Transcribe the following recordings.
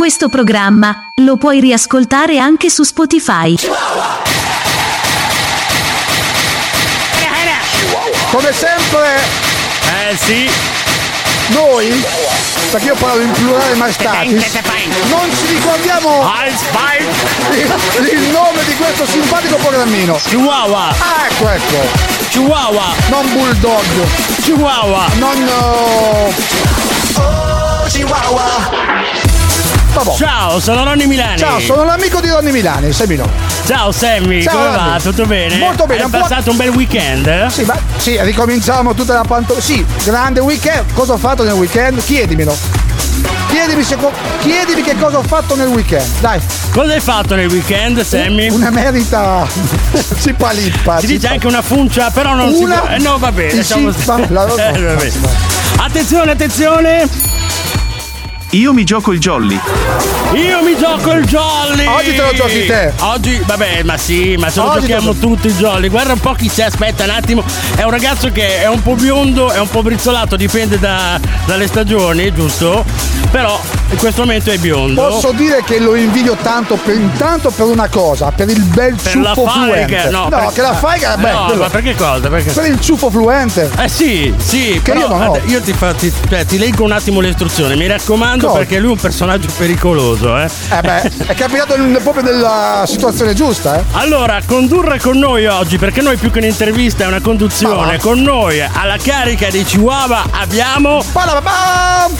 Questo programma lo puoi riascoltare anche su Spotify. Come sempre, Eh sì, noi, perché io parlo in plurale maestatis, non ci ricordiamo il, il nome di questo simpatico programmino. Chihuahua, Ah, ecco, ecco. Chihuahua, Non Bulldog, Chihuahua. non... uh, Vabbè. Ciao, sono Ronny Milani. Ciao, sono l'amico di Ronny Milani, Semino. Ciao Sammy, Ciao, come va? Tutto bene? Molto bene, un po'- passato un bel weekend? Sì, ma sì, ricominciamo tutta la panto. Sì, grande weekend. Cosa ho fatto nel weekend? Chiedimelo. Chiedimi, se chiedimi che cosa ho fatto nel weekend. Dai, Cosa hai fatto nel weekend, Sammy? una merita. si palippa. Si dice anche una funcia, però non si Una- può. Eh, no, lasciamo sì, stare. ma- la- Eh, vabbè. Attenzione, attenzione! Io mi gioco il jolly. Io mi gioco il jolly! Oggi te lo giochi te. Oggi, vabbè, ma sì, ma se lo Oggi lo giochiamo giochi. tutti il jolly. Guarda un po' chi c'è, aspetta un attimo. È un ragazzo che è un po' biondo, è un po' brizzolato, dipende da- dalle stagioni, giusto? Però in questo momento è biondo. Posso dire che lo invidio tanto per, intanto per una cosa, per il bel per ciuffo fluente. no, no per- che la faiga, beh, No, quello- ma perché cosa? Perché... per il ciuffo fluente. Eh sì, sì, Che però io non ho. io ti, fa- ti- cioè, ti leggo un attimo le istruzioni, mi raccomando Cosa? perché lui è un personaggio pericoloso, eh. Eh beh, è capitato in- proprio nella situazione giusta, eh. Allora, condurre con noi oggi, perché noi più che un'intervista è una conduzione, con noi alla carica di Chihuahua abbiamo!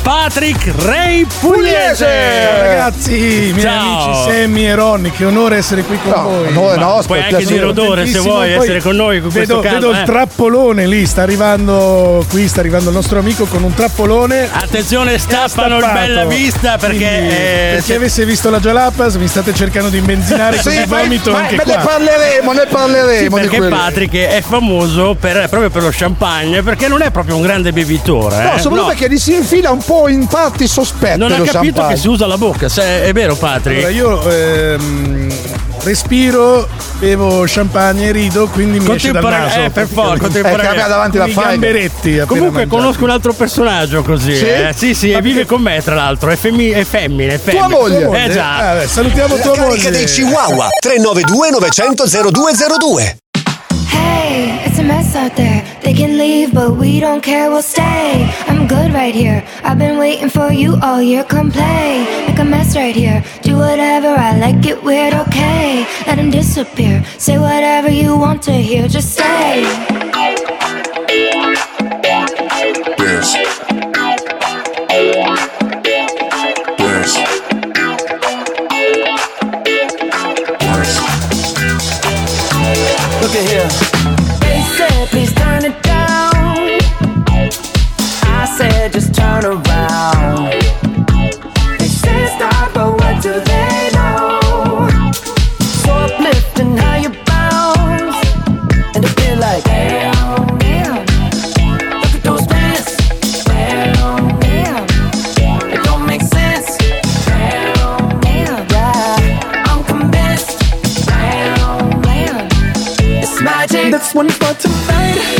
Patrick Ray Pugliese. Ragazzi, miei Ciao. amici Sammy e Ronny, che onore essere qui con No, voi. onore nostro, Puoi anche dire odore se vuoi Poi essere con noi con questo vedo, caso. vedo il eh. trappolone lì, sta arrivando qui, sta arrivando il nostro amico con un trappolone. Attenzione, stappano il bella vista perché Quindi, eh, per chi se- avesse visto la Jalapas mi state cercando di imbenzinare Sì, così vomito ma- anche ma qua. ne parleremo, ne Sì, parleremo di perché. Patrick è famoso per- proprio per lo champagne, perché non è proprio un grande bevitore. No, eh. soprattutto perché gli si infila un po' in parti sospette Non ha capito champagne. che si usa la bocca, se- è vero Patrick? Allora, io ehm, respiro, bevo champagne e rido, quindi mi esce dal naso. eh, per forza, Eh, contemporanea- cambia davanti la I faiga. gamberetti appena Comunque mangiati. conosco un altro personaggio così. Sì? eh. Sì, sì, e vive con me tra l'altro, è, femmi- è femmine, è femmine. moglie? Eh già. Ah, beh, salutiamo La tua carica moglie. dei Chihuahua 392 900 0202 Hey, it's a mess out there. They can leave, but we don't care, we'll stay. I'm good right here. I've been waiting for you all year. Come play, make a mess right here. Do whatever, I like it weird, okay. Let him disappear. Say whatever you want to hear, just say. Magic. That's one for tonight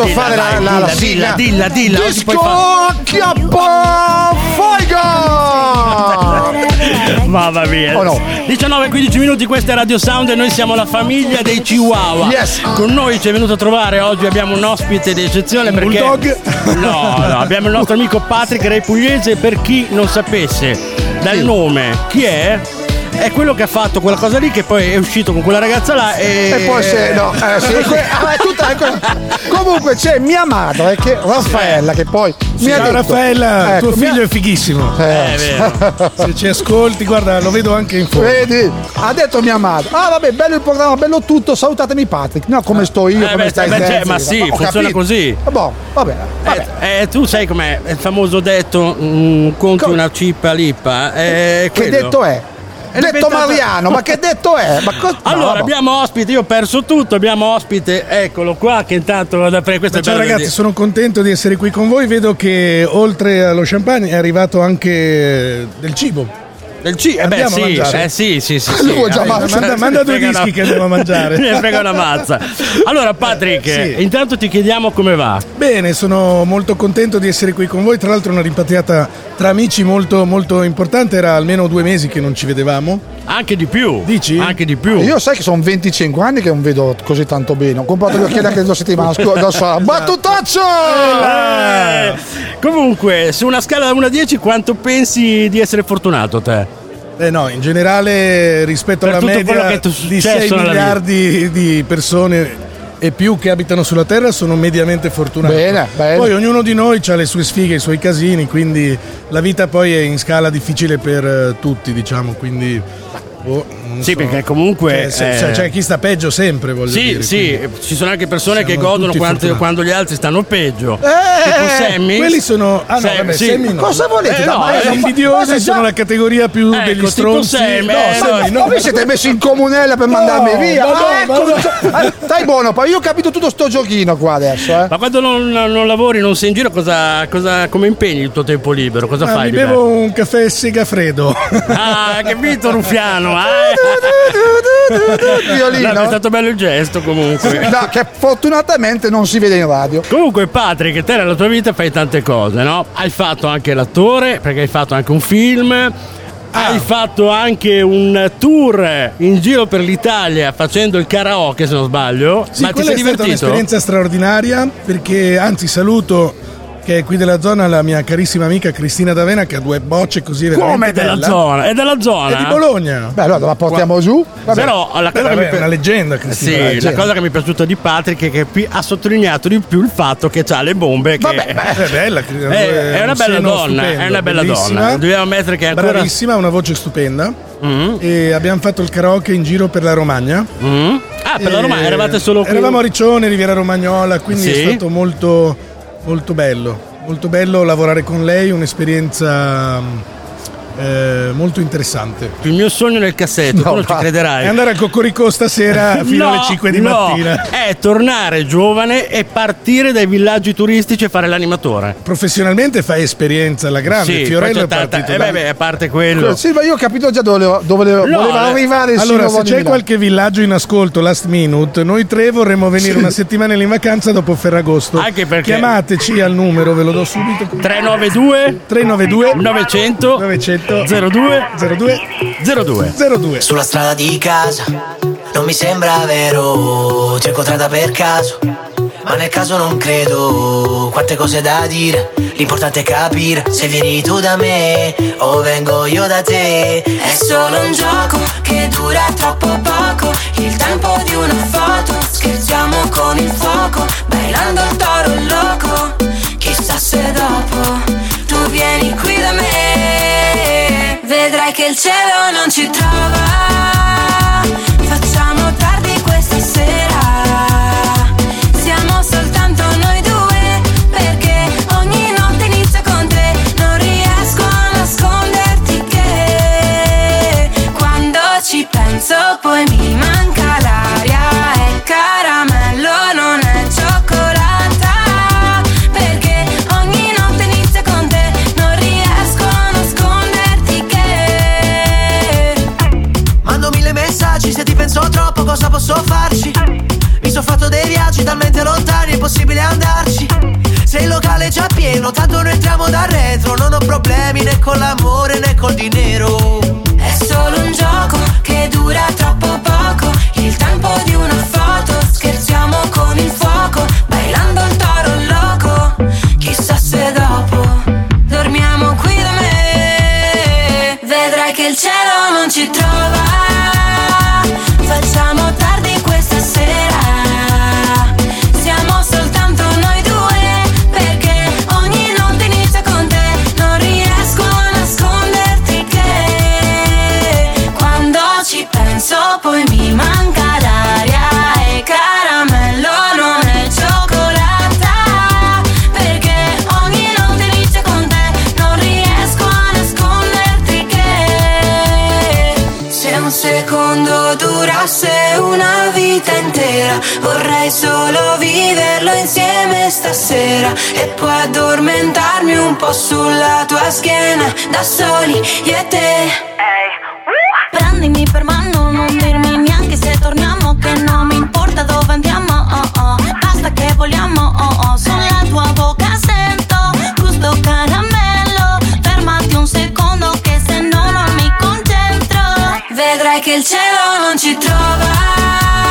posso dilla, fare dai, la, la, la dilla, sigla? Dilla, dilla, dilla. Disco Chiappa Foiga! Mamma mia. Oh no. 19-15 minuti, questa è Radio Sound e noi siamo la famiglia dei Chihuahua. Yes. Con noi ci è venuto a trovare oggi abbiamo un ospite d'eccezione perché. bulldog? No, no, abbiamo il nostro amico Patrick Re Pugliese. Per chi non sapesse dal nome chi è, è quello che ha fatto quella cosa lì, che poi è uscito con quella ragazza là e. E poi se no, eh, sì, que- ah, è tutta- comunque c'è mia madre che Raffaella che poi mi ha detto Raffaella, Ecco, tuo figlio è fighissimo. Eh, È vero. Se ci ascolti, guarda, lo vedo anche in fondo. Vedi? Ha detto mia madre. Ah, vabbè, bello il programma, bello tutto. Salutatemi Patrick. No, come sto io, Eh, come beh, stai beh, cioè, ma sì, Ho funziona capito. così. Eh, boh, vabbè, vabbè. Eh, eh, tu sai com'è il famoso detto mm, conti Co- una cippa lippa? Eh, che quello. detto è? È detto diventato- Mariano, ma che detto è? Ma co- Allora, no, abbiamo ospite, io ho perso tutto, abbiamo ospite, eccolo qua, che intanto vado a prendere questo è Ciao ragazzi, dire. sono contento di essere qui con voi. Vedo che oltre allo champagne è arrivato anche del cibo. Del C, eh beh sì, mangiare. eh sì, sì, sì. sì. Eh, mangia. Manda, manda due frega una- dischi che andiamo a mangiare. Mi frega una mazza. Allora, Patrick, Sì. intanto ti chiediamo come va. Bene, sono molto contento di essere qui con voi. Tra l'altro, una rimpatriata tra amici molto, molto importante. Era almeno due mesi che non ci vedevamo. Anche di più. Dici? Anche di più. Io sai che sono 25 anni che non vedo così tanto bene. Ho comprato gli occhiali anche la settimana scorsa. Battutaccio! Eh, comunque, su una scala da 1 a 10, quanto pensi di essere fortunato te? Eh no, in generale rispetto Per alla media di successo 6 nella miliardi di persone e più che abitano sulla Terra sono mediamente fortunati. Bene, bene. Poi ognuno di noi ha le sue sfighe, i suoi casini, quindi la vita poi è in scala difficile per eh, tutti, diciamo, quindi... boh, Sì, so. perché comunque. Cioè, se- eh, cioè, c'è chi sta peggio sempre, voglio Sì, dire. sì, quindi- ci sono anche persone che Siamo godono tutti quando, quando gli altri stanno peggio. Eh, tipo Sammy. Quelli sono... Ah no, Sam- vabbè, sì. Sammy no. Cosa volete? Eh, no, me? eh, invidiosi sono già- la categoria più Ecco, degli stronzi. Sammy, No, eh, Sammy, no, no. Vi siete messi in comunella per mandarmi via? ma no, Ah, ecco, no. cioè, eh, stai buono, poi io ho capito tutto sto giochino qua adesso, eh. Ma quando non, non lavori, non sei in giro, cosa, cosa- come impegni il tuo tempo libero? Cosa Ah, fai? mi bevo un caffè segafredo. bello? Ah, capito, Rufiano. Eh. Violino. No, è stato bello il gesto comunque. No, che fortunatamente non si vede in radio. Comunque Patrick, te nella tua vita fai tante cose, no? Hai fatto anche l'attore, perché hai fatto anche un film. Hai fatto anche un tour in giro per l'Italia facendo il karaoke, se non sbaglio. Sì, Ma ti quella sei è stata divertito? un'esperienza straordinaria perché anzi saluto che è qui della zona la mia carissima amica Cristina D'Avena che ha due bocce così veramente Come è della bella. zona? È della zona? È di Bologna. Beh, allora la portiamo giù. Vabbè. Però la cosa, Vabbè, che mi è una leggenda Cristina. Sì, una la leggenda. cosa che mi è piaciuta di Patrick è che pi- ha sottolineato di più il fatto che ha le bombe. Che Vabbè, È bella, è, è una un bella donna, stupendo, è una bella bellissima. donna. Dobbiamo ammettere che è ancora. Bravissima, ha una voce stupenda. Mm. E abbiamo fatto il karaoke in giro per la Romagna. Mm. Ah, per la E Roma eravate solo qui. Eravamo a Riccione, Riviera Romagnola, quindi Sì. è stato molto, molto bello. Molto bello lavorare con lei, un'esperienza eh, molto interessante. Il mio sogno nel cassetto, No, tu non ci crederai. E andare al Cocorico stasera fino No, alle 5 di no, mattina. È tornare giovane e partire dai villaggi turistici e fare l'animatore. Professionalmente fai esperienza alla grande. Sì, Fiorello è partito eh, da- beh, beh, a parte quello. Sì, ma io ho capito già dove, dove voleva eh, arrivare il Allora, se c'è qualche villaggio in ascolto last minute, noi tre vorremmo venire una settimana in vacanza dopo Ferragosto. Anche perché- Chiamateci al numero, ve lo do subito. 392 392 900 900 02 02 02. 02. Sulla strada di casa non mi sembra vero, ti ho incontrata per caso, ma nel caso non credo. Quante cose da dire, l'importante è capire se vieni tu da me o vengo io da te. È solo un gioco che dura troppo poco, il tempo di una foto, scherziamo con il fuoco, bailando il toro loco. Chissà se dopo tu vieni qui da me, vedrai che il cielo non ci trova. Con l'amore né col dinero intera Vorrei solo viverlo insieme stasera E poi addormentarmi un po' sulla tua schiena Da soli io e te. Prendimi per mano, non dirmi neanche se torniamo Che non mi importa dove andiamo, oh oh. Basta che vogliamo, oh oh. Sulla tua bocca sento gusto caramello. Fermati un secondo che se no non mi concentro. Vedrai che il cielo non ci trova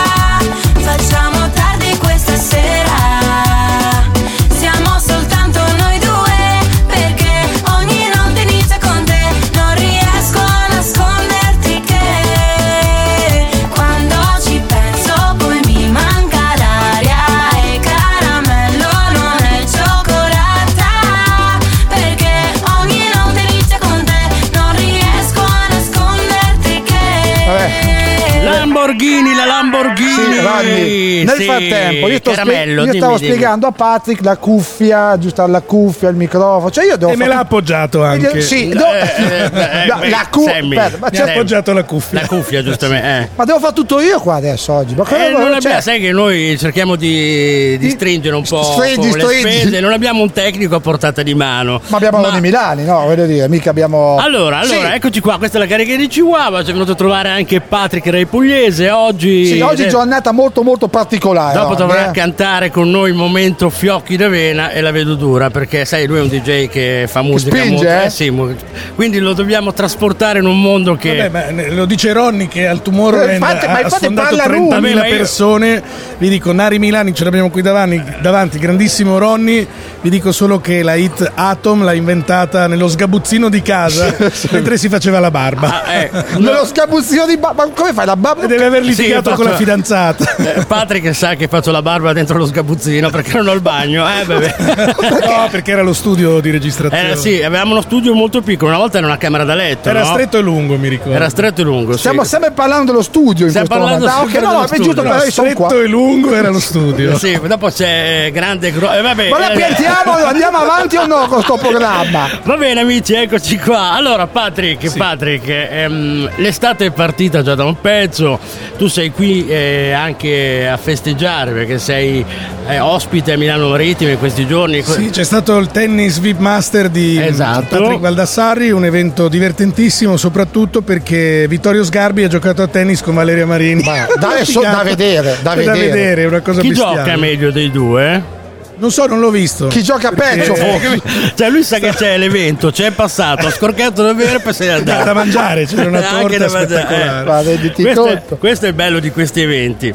Lamborghini, la Lamborghini. Sì, Randy, nel Sì, frattempo io, sto spie- caramello, io dimmi, stavo dimmi. spiegando a Patrick la cuffia, giusto la cuffia, il microfono. Cioè io devo E me fare- l'ha appoggiato anche. Sì, no- eh, No, beh, la cu- Sammy. aspetta, ma Mi ha appoggiato la cuffia. La cuffia, giustamente. Eh. ma devo fare tutto io qua adesso oggi. Ma cosa Eh, non cioè, abbiamo- sai che noi cerchiamo di, di stringere un po' Stringi, le stringi. spese, non abbiamo un tecnico a portata di mano. ma abbiamo Ronny Milani, no? Voglio dire, mica abbiamo. Allora, allora, Sì. eccoci qua, questa è la carica di Chihuahua, ci è venuto a trovare anche Patrick Ray Pugliese, oggi... Sì, oggi eh, giornata molto molto particolare. Dopo oggi, dovrà eh. cantare con noi il momento Fiocchi d'Avena e la vedo dura perché sai lui è un DJ che fa musica spinge, molto eh? eh sì, mu- quindi lo dobbiamo trasportare in un mondo che Vabbè, ma lo dice Ronny che al Tomorrowland Eh, infatti- ma ha, ha infatti sfondato parla lui. 30.000 Ma io- persone. Vi dico, Nari Milani ce l'abbiamo qui davanti, davanti, grandissimo Ronny. Vi dico solo che la hit Atom l'ha inventata nello sgabuzzino di casa mentre si faceva la barba. Ah, eh, no, Nello scabuzzino di ba- ma come fai la babba? E deve aver Sì, litigato faccio- con la fidanzata. Eh, Patrick sa che faccio la barba dentro lo sgabuzzino perché non ho il bagno eh, no, perché era lo studio di registrazione. Eh, sì, avevamo uno studio molto piccolo una volta era una camera da letto Era no? stretto e lungo, mi ricordo. era stretto e lungo sì. Stiamo sempre parlando dello studio in Stiamo parlando momento. Ah, sempre no, no, dello è giusto studio. però io sono stretto qua. e lungo era lo studio. Sì, dopo c'è grande gro- eh, vabbè, Ma la eh, piantiamo, andiamo avanti o no con sto programma? Va bene amici, eccoci qua. Allora Patrick, Patrick, ehm, l'estate è partita già da un pezzo, tu sei qui eh, anche a festeggiare perché sei eh, ospite a Milano Marittima in questi giorni. Sì, c'è stato il tennis VIP Master di Esatto. Patrick Baldassarri, un evento divertentissimo soprattutto perché Vittorio Sgarbi ha giocato a tennis con Valeria Marini. Ma dai, so- da vedere, da È vedere. è una cosa Chi bestiale. gioca meglio dei due? Non so, non l'ho visto. Chi gioca peggio Perché- forse? Cioè lui sa che c'è l'evento, c'è passato, ha scorcato da bere e poi se n'è andato. Da mangiare, c'era una Anche torta da mangiare, spettacolare. eh. Questo, è, questo è il bello di questi eventi.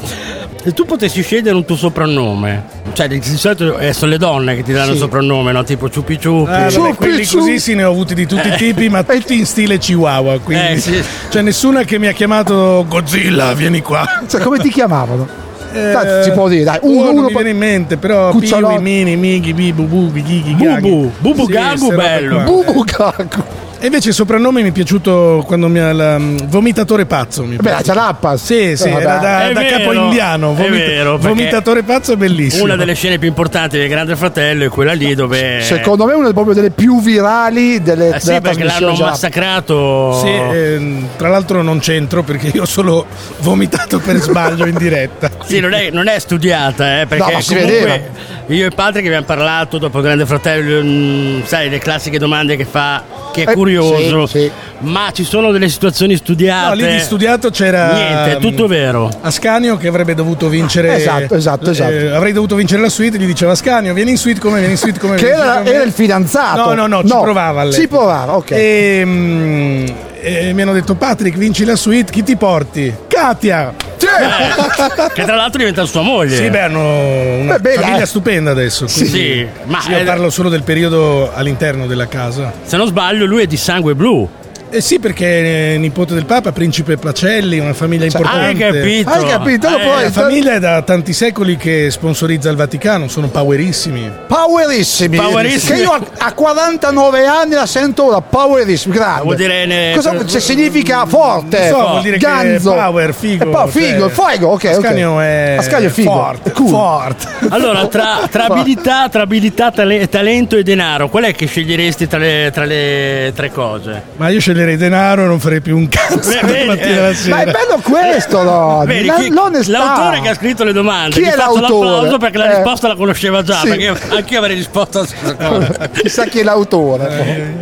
Se tu potessi scegliere un tuo soprannome, cioè di solito eh, sono le donne che ti danno il soprannome, no? Tipo ciupi ciupi. Ah, vabbè, Ciuppi, quelli ciuppi. così sì ne ho avuti di tutti i tipi, ma tutti in stile Chihuahua. Quindi Eh, sì. c'è nessuna che mi ha chiamato Godzilla, vieni qua. Cioè, come ti chiamavano? Eh, Dai, si può dire, dai, uno, uno, uno mi viene in mente, però Cucciolotti. Piwi, Mini, Mighi, Bibu, Bubi, Ghighi, Gaghi. Bubu, Bubu Sì, Gagu, bello. Bubu Gagu. E invece il soprannome mi è piaciuto quando mi ha la mm, vomitatore pazzo. Mi Beh, la. Cialappa. Sì, sì, era da, da vero, capo indiano. è vero, vomitatore pazzo è bellissimo. Una delle scene più importanti del Grande Fratello è quella lì dove. Secondo me è una proprio delle più virali delle Eh sì, della perché l'hanno Cialappa. massacrato. Sì, ehm, tra l'altro non c'entro perché io ho solo vomitato per sbaglio in diretta. Sì, non è, non è studiata, eh, perché No, ma si comunque vedeva. io e Patrick che abbiamo parlato dopo il Grande Fratello, mm, sai, le classiche domande che fa chi è curioso. sì, sì. Ma ci sono delle situazioni studiate. No, lì di studiato c'era. Niente, è tutto vero. Ascanio che avrebbe dovuto vincere. Esatto, esatto, esatto. eh, avrei dovuto vincere la suite. Gli diceva Ascanio, vieni in suite come, vieni in suite come. Che era, come". era il fidanzato. No, no, no, ci provava. all'epoca. Ci provava, ok. E, mm, e mi hanno detto, Patrick, vinci la suite, chi ti porti? Katia! Che tra l'altro diventa sua moglie. Sì, beh, hanno una Beh, famiglia eh. stupenda adesso. Sì, quindi- ma Sì, io eh, parlo solo del periodo all'interno della casa. se non sbaglio, lui è di sangue blu. Eh sì, perché è nipote del Papa, principe Placelli, una famiglia importante. Hai capito? Hai capito? Eh, Poi- La famiglia è da tanti secoli che sponsorizza il Vaticano, sono powerissimi. Powerissimi. Powerissimi. Che io a, a 49 anni la sento ora, powerissimi, grande. Vuol dire ne- Cosa se significa forte? Non so, vuol dire che ganzo. power, figo, po- figo, cioè, figo, ok. Ascanio è Ascanio è figo. forte, cool. forte. Allora, tra, tra abilità, tra abilità, tale- talento e denaro, qual è che sceglieresti tra le, tra le tre cose? Ma io sceglierei denaro e non farei più un cazzo Beh, vedi, mattina eh. Ma è bello questo, no? Vedi, La- chi- l'onestà. l'autore che ha scritto le domande. Chi è l'autore? l'applauso perché la Eh. risposta la conosceva già. Sì. Perché io- anch'io avrei risposto alla stessa cosa. Chissà chi è l'autore.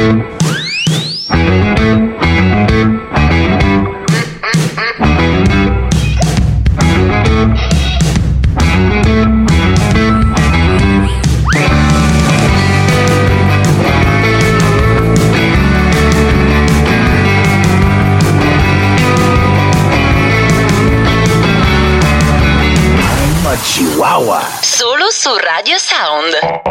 Solo su Radio Sound.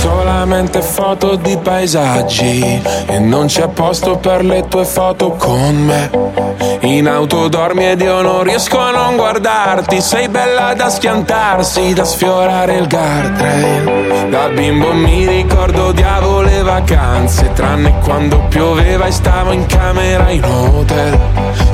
Solamente foto di paesaggi E non c'è posto per le tue foto con me In auto dormi ed io non riesco a non guardarti. Sei bella da schiantarsi, da sfiorare il guardrail. Da bimbo mi ricordo odiavo le vacanze Tranne quando pioveva e stavo in camera in hotel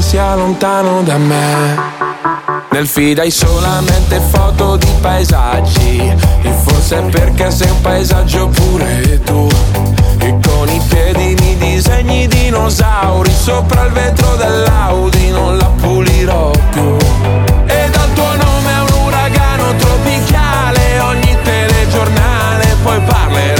sia lontano da me. Nel feed hai solamente foto di paesaggi. E forse è perché sei un paesaggio pure tu. E con i piedi mi disegni dinosauri. Sopra il vetro dell'Audi non la pulirò più. E dal tuo nome è un uragano tropicale. Ogni telegiornale poi parlerà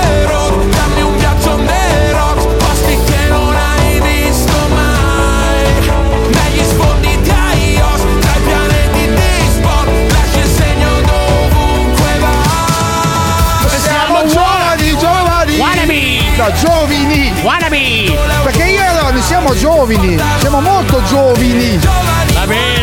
No, giovani! Wannabe! Perché io e Ronny siamo giovani, siamo molto giovani.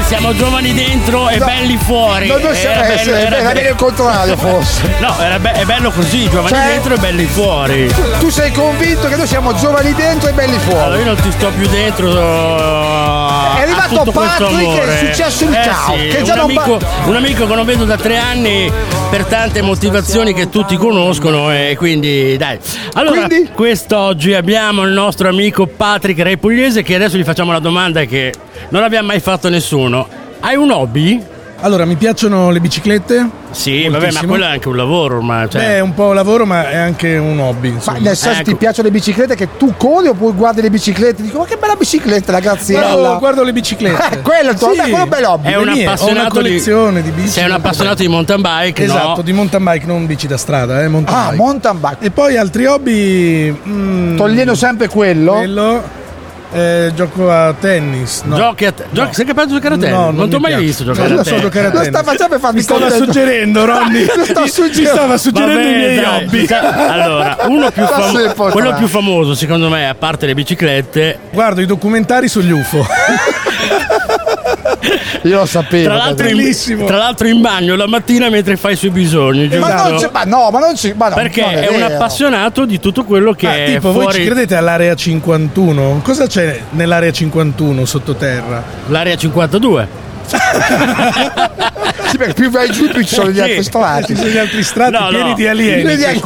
Siamo giovani dentro e No. belli fuori. No, noi siamo- Era eh, sì, era bene il contrario, forse. No, era be- è bello così, giovani Cioè- dentro e belli fuori. Tu sei convinto che noi siamo giovani dentro e belli Allora fuori? io non ti sto più dentro. È arrivato Patrick, è amore. successo il Eh caos, sì, che già un, non amico, pa- un amico che non vedo da tre anni per tante motivazioni che tutti conoscono e quindi dai. Allora, Quindi? quest'oggi abbiamo il nostro amico Patrick Re Pugliese che adesso gli facciamo la domanda che non abbiamo mai fatto nessuno. Hai un hobby? Allora, mi piacciono le biciclette. Sì, vabbè, ma Moltissimo. quello è anche un lavoro ormai. Cioè. Beh, è un po' lavoro, ma è anche un hobby. Ma insomma. nel senso ti Ecco. piacciono le biciclette che tu corri oppure guardi le biciclette dico ma che bella bicicletta la Graziella. Guardo, guardo le biciclette. Eh, quello è il tuo- Sì. beh, quello è un bel hobby. È un le mie, ho appassionato una collezione di, bici. Sei un appassionato di mountain bike, Esatto, no? di mountain bike, non bici da strada, eh, mountain Ah, bike. mountain bike. e poi altri hobby. mm, Togliendo sempre quello. quello. Eh, gioco a tennis. No. Giochi a te- giochi- sei capace di giocare a tennis? No, non, non ti ho mai piace. visto giocare lo a so tennis. giocare a Lo tennis. stava sempre farmi Mi stava suggerendo, Ronny. Lo sto Mi- suggerendo. Mi stava suggerendo Vabbè, i miei dai, hobby. Allora, uno più Ma fam- sì, poi quello più famoso secondo me, a parte le biciclette, Guardo i documentari sugli UFO. Io lo sapevo. tra l'altro, in, bellissimo. tra l'altro in bagno la mattina mentre fai i suoi bisogni, giusto? ma, non c'è- ma no, ma non si. Ma no, Perché non è un vero. appassionato di tutto quello che Ah, è tipo, voi fuori ci credete all'area 51? Cosa c'è nell'area 51 sottoterra? l'area 52. Sì, perché più vai giù più ci sono gli Sì. altri Ci strati. sono gli altri strati No, pieni no. di alieni Pieni di che alieni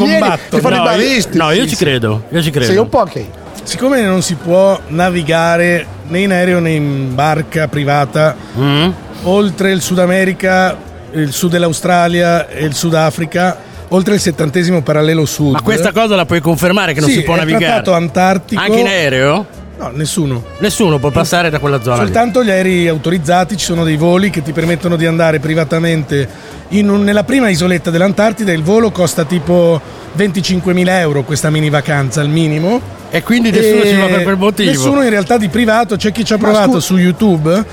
che fanno i No, io, balisti. no, io Sì, ci sì. credo, io ci credo. Sei un po' ok. Siccome non si può navigare né in aereo né in barca privata Mm? oltre il Sud America, il sud dell'Australia e il Sudafrica, oltre il settantesimo parallelo sud. Ma questa cosa la puoi confermare che non Sì, si può è navigare? trattato antartico. Anche in aereo? No, nessuno. Nessuno può passare da quella zona lì. Soltanto gli aerei autorizzati, ci sono dei voli che ti permettono di andare privatamente un- nella prima isoletta dell'Antartide, il volo costa tipo 25.000 euro questa mini vacanza al minimo. E quindi nessuno E ci va per quel motivo. Nessuno in realtà di privato, c'è chi ci ha Ma provato scu- su YouTube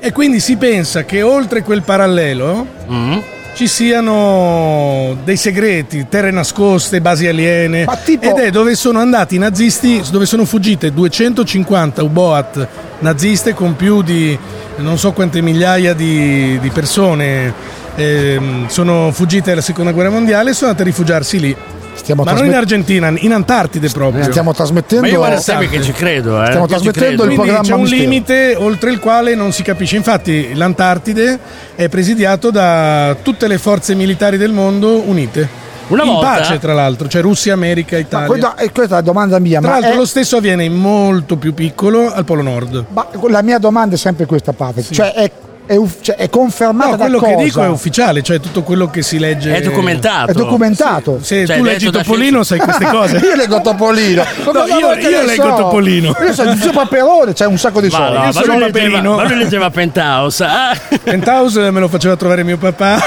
e quindi si pensa che oltre quel parallelo Mm? ci siano dei segreti, terre nascoste, basi aliene Ma tipo- ed è dove sono andati i nazisti, dove sono fuggite 250 U-boat naziste con più di non so quante migliaia di, di persone ehm, sono fuggite dalla seconda guerra mondiale e sono andate a rifugiarsi lì. Stiamo, Ma non trasmet- in Argentina, in Antartide proprio. stiamo trasmettendo. Ma io guarda, sai che ci credo, eh. Stiamo trasmettendo credo. il Quindi programma c'è un Mistero. limite oltre il quale non si capisce. Infatti, l'Antartide è presidiato da tutte le forze militari del mondo unite. Una in volta- pace, tra l'altro, cioè Russia, America, Ma Italia. questa, e questa è la domanda mia. Tra Ma, l'altro, è- lo stesso avviene molto più piccolo al Polo Nord. ma la mia domanda è sempre questa, Patrick. Cioè, è, è, uff- cioè, è confermata No, da quello che dico è ufficiale, cioè tutto quello che si legge. È documentato. È documentato. Se Cioè, tu leggi Topolino, sai queste cose. io leggo Topolino. No, io- io leggo so? Topolino. Io sono il Paperone, c'è un sacco di Ma, soldi. no, Io ma, sono lui leggeva, Paperino. ma lui leggeva Penthouse. Ah. Penthouse me lo faceva trovare mio papà.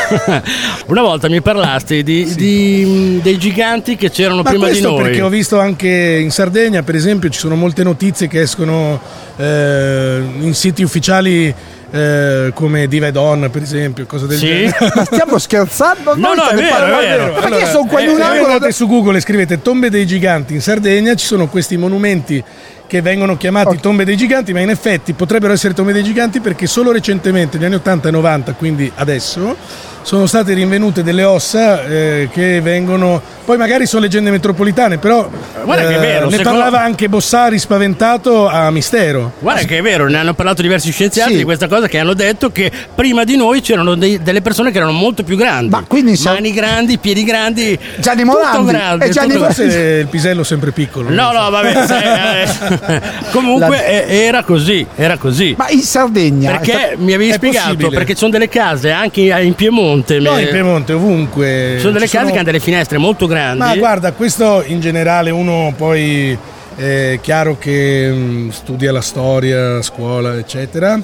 Una volta mi parlasti di, di- dei giganti che c'erano Ma prima di noi. perché ho visto anche in Sardegna, per esempio, ci sono molte notizie che escono eh, in siti ufficiali eh, come Diva e Donna, per esempio, cose del Sì? genere. Ma stiamo scherzando? No, no, è vero, è vero. Perché Allora, sono qua in eh, un angolo. andate su Google e scrivete tombe dei giganti in Sardegna, ci sono questi monumenti che vengono chiamati tombe dei giganti, ma in effetti potrebbero essere tombe dei giganti perché solo recentemente, negli anni 80 e 90, quindi adesso, sono state rinvenute delle ossa eh, che vengono. Poi magari sono leggende metropolitane, però eh, Guarda che è vero, ne secondo- parlava anche Bossari spaventato a Mistero. Guarda che è vero, ne hanno parlato diversi scienziati Sì. di questa cosa che hanno detto che prima di noi c'erano dei- delle persone che erano molto più grandi. Ma quindi se- Mani grandi, piedi grandi. Gianni tutto Morandi. grande. E Gianni tutto Morandi. Forse il pisello sempre piccolo. No, no, vabbè. sai, eh, comunque La- eh, era così, era così. Ma in Sardegna. Perché mi avevi è spiegato? possibile. Perché ci sono delle case anche in Piemonte. No, me- in Piemonte, ovunque. Ci sono delle Ci case che hanno delle finestre molto grandi. Ma guarda, questo in generale uno poi è chiaro che mh, studia la storia a scuola, eccetera.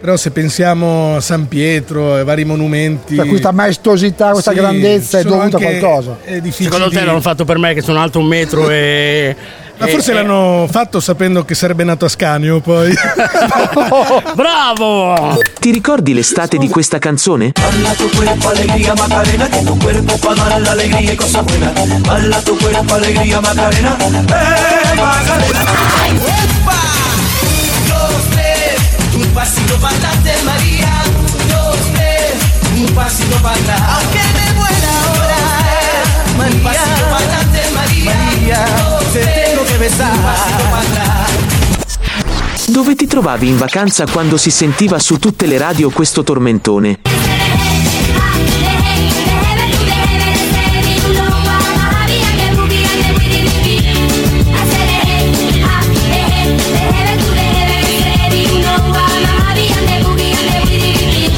Però se pensiamo a San Pietro, ai vari monumenti. Per questa maestosità, questa Sì, grandezza è dovuta a qualcosa. edifici Secondo te l'hanno fatto per me che sono alto un metro e. Ma forse e- l'hanno fatto sapendo che sarebbe nato a Scanio poi. Bravo! Ti ricordi l'estate di questa canzone? Balla tu cuerpo, alegría, Macarena, que tu cuerpo para dar la alegría y cosas buenas. Balla tu cuerpo, alegría, Macarena, eh, Macarena. Dos, tres, un pasito para adelante, María. Un, dos, tres, un pasito para atrás. Aunque me muera ahora, María. Un pasito para adelante, María. María, Dove ti trovavi in vacanza quando si sentiva su tutte le radio questo tormentone?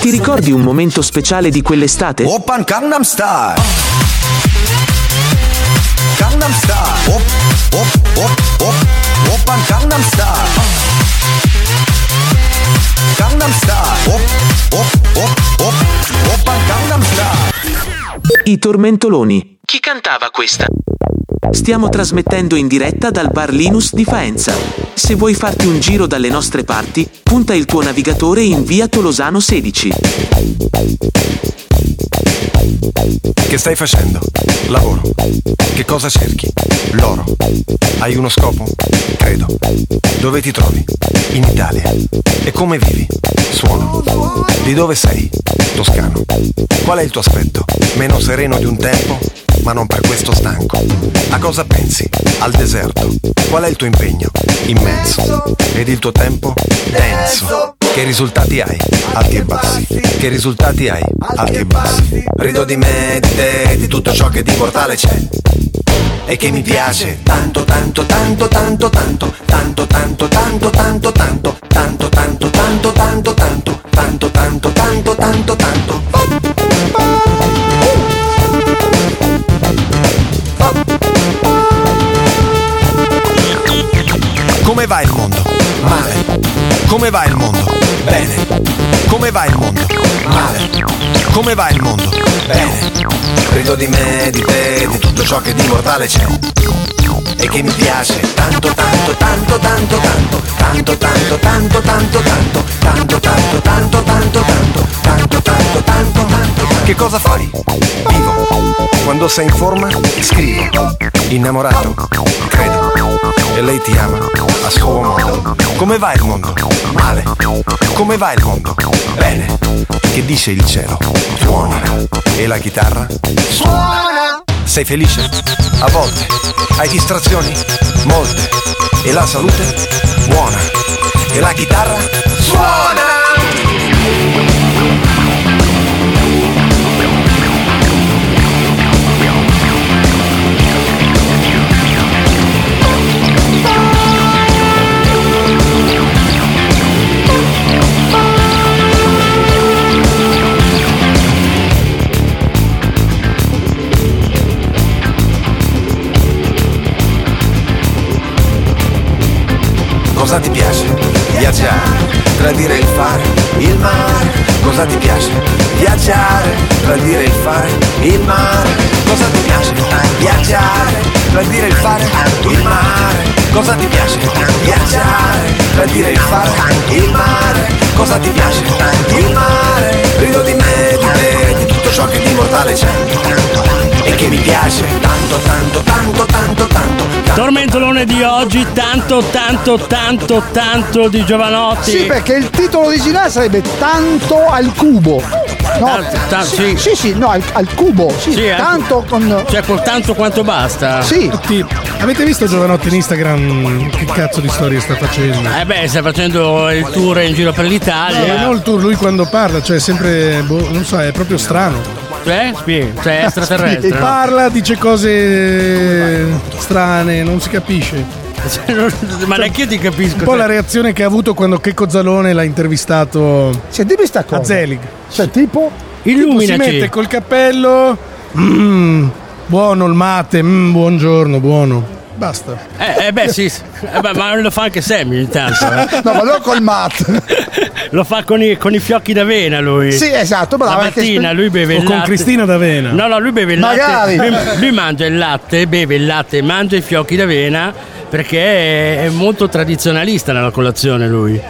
Ti ricordi un momento speciale di quell'estate? Open Gangnam Style. Gangnam Style. Op, op, op, op. Open Gangnam Style. Gangnam Style. Op, op, op, op. Open Gangnam Style. I tormentoloni. Chi cantava questa? Stiamo trasmettendo in diretta dal bar Linus di Faenza. Se vuoi farti un giro dalle nostre parti, punta il tuo navigatore in via Tolosano 16. Che stai facendo? Lavoro. Che cosa cerchi? L'oro. Hai uno scopo? Credo. Dove ti trovi? In Italia. E come vivi? Suono. Di dove sei? Toscano. Qual è il tuo aspetto? Meno sereno di un tempo? Ma non per questo stanco. A cosa pensi? Al deserto. Qual è il tuo impegno? Immenso. Ed il tuo tempo? Denso. Che risultati hai? Alti e bassi. Che risultati hai? Alti e bassi. Rido di me, di te, di tutto ciò che di mortale c'è. E che mi piace tanto, tanto, tanto, tanto, tanto, tanto, tanto, tanto, tanto, tanto, tanto, tanto, tanto, tanto, tanto, tanto, tanto, tanto, tanto, tanto. Come va il mondo? Male. Come va il mondo? Bene. Come va il mondo? Male. Come va il mondo? Bene. Rido di me, di te, di tutto ciò che di mortale c'è. E che mi piace tanto, tanto, tanto, tanto, tanto, tanto, tanto, tanto, tanto, tanto, tanto, tanto, tanto, tanto, tanto, tanto, tanto, tanto, tanto. Che cosa fai? Vivo. Quando sei in forma, scrivo. Innamorato? Credo. E lei ti ama a suo modo. Come va il mondo? Male. Come va il mondo? Bene. Che dice il cielo? Suona. E la chitarra? Suona! Sei felice? A volte. Hai distrazioni? Molte. E la salute? Buona. E la chitarra? Suona! Cosa ti piace? Viaggiare, tradire il fare, il mare. Cosa ti piace? Viaggiare, tradire il fare, il mare. Cosa ti piace? Viaggiare, tradire il fare, il mare. Cosa ti piace? Viaggiare, tradire il fare, il mare. Cosa ti piace? Il mare. Rido di me, di te, di tutto ciò che di mortale c'è. E che mi piace tanto, tanto, tanto, tanto, tanto. Tormentolone di oggi, tanto, tanto, tanto, tanto di Giovanotti. Sì, perché il titolo originale sarebbe Tanto al cubo. No, Tanto, tanto, sì. sì, sì, no, al, al cubo. Sì, Sì, eh. tanto con. Cioè, col tanto quanto basta. Sì. Tutti- Avete visto Giovanotti in Instagram che cazzo di storie sta facendo? Eh beh, sta facendo il tour in giro per No, l'Italia. non il tour, lui quando parla, cioè sempre, boh, non so, è proprio strano. Cioè, spiega, cioè è extraterrestre. no? Parla, dice cose strane, non si capisce. Ma neanche io ti capisco. Un po' la reazione che ha avuto quando Checco Zalone l'ha intervistato Sentimi sta cosa. a Zelig. Cioè, tipo. Tipo, si mette col cappello. mm, buono il mate, mm, buongiorno, buono. Basta. Eh, eh, beh, sì. Eh, beh, ma lo fa anche Sammy ogni tanto. eh. No, ma non col mat. Lo fa con i, con i fiocchi d'avena lui. Sì, esatto, bravo. La mattina lui beve O il con latte. Cristina d'Avena. No, no, lui beve il Magari. latte. Lui, lui mangia il latte, beve il latte, mangia i fiocchi d'avena perché è, è molto tradizionalista nella colazione lui.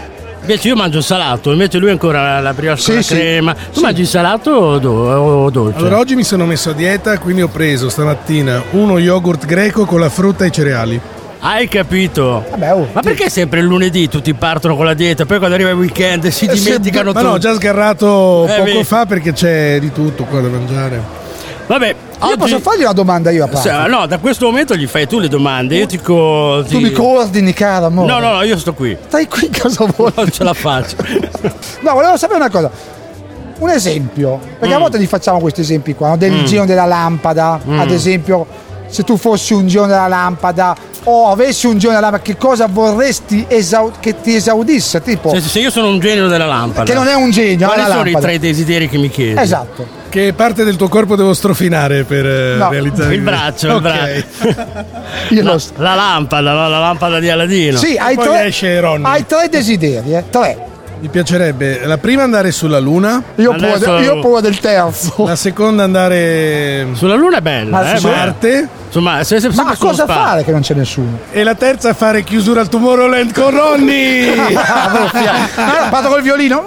Invece io mangio salato, invece lui ancora la, brioche Sì, sì. crema. Tu mangi il salato o, do- o dolce? Allora oggi mi sono messo a dieta, quindi ho preso stamattina uno yogurt greco con la frutta e i cereali. Hai capito? Vabbè, oh, Ma perché sempre il lunedì tutti partono con la dieta, poi quando arriva il weekend si Eh, sì, dimenticano ma tutto? no, ho già sgarrato Eh, poco vedi. fa perché c'è di tutto qua da mangiare. Vabbè, Io oggi- posso fargli una domanda io a parte? Se- no, da questo momento gli fai tu le domande. Io ti co- Tu ti- mi coordini, cara amore. No, no, no, io sto qui. Stai qui cosa vuoi? Non ce la faccio. No, volevo sapere una cosa. Un esempio, perché a Mm. volte li facciamo questi esempi qua, no? del Mm. giro della lampada, Mm. ad esempio, se tu fossi un giro della lampada o avessi un giro della lampada, che cosa vorresti esau- che ti esaudisse? Tipo, Se, se io sono un genio della lampada. Che non è un genio, Quali sono una i lampada. tre desideri che mi chiedi? Esatto. Che parte del tuo corpo devo strofinare per eh, No, realizzare Il braccio, il Ok. braccio. Io la, so. la lampada, la, la lampada di Aladino. Sì, hai poi tre, hai tre desideri, eh? Tre. Mi piacerebbe la prima andare sulla Luna, Io ho paura, del terzo. la seconda andare Sulla luna è bella, Ma eh, su ma- Marte Insomma, se, se, Ma sempre sullo cosa spazio. fare che non c'è nessuno? e la terza fare chiusura al Tomorrowland con Ronny. Ah, Parto col violino?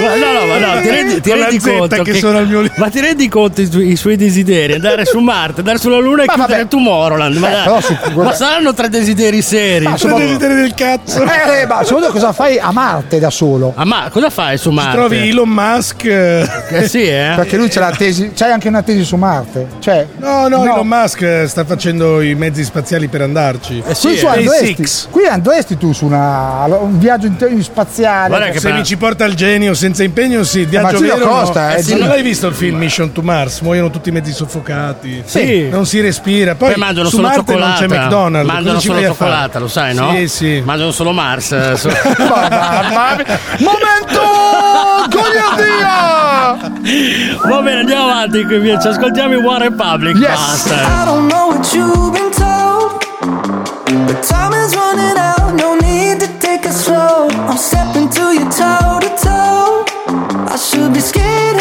Ma no, no, ma no, ti rendi, ti rendi conto che violino. Ma ti rendi conto i, i suoi desideri? Andare su Marte, andare sulla Luna e Ma chiudere vabbè. il Tomorrowland. Ma, Eh, però su- ma saranno tre desideri seri. Ma Sono sono- desideri del cazzo. Eh, ma secondo cosa fai a Marte da solo? Ah, ma cosa fai su Marte? Trovi Elon Musk. eh, Eh sì, eh? Perché lui c'è la tesi, c'hai anche una tesi su Marte. Cioè, No, no, No. Elon Musk eh, sta facendo i mezzi spaziali per andarci. Eh sì, qui, tu eh. andresti, qui andresti tu su una, un viaggio in termini spaziali. Guarda che Se per- mi ci porta il genio senza impegno, sì, viaggio ma Giulio vero. Costa, no. eh, sì, Giulio- non l'hai visto il film Mission to Mars? Muoiono tutti mezzi soffocati. Sì. Non si respira. Poi, Poi mangiano su solo Marte cioccolata. non c'è McDonald's. Mangiano solo fare? cioccolata, lo sai, no? Sì, sì. Mangiano solo Mars. eh, so- Mamma mia. Momento goliardia! Va bene, andiamo avanti. qui, Ci ascoltiamo in One Republic. Yes. Basta. I don't know what you've been told, but time is running out. No need to take it slow. I'm stepping to you toe to toe. I should be scared,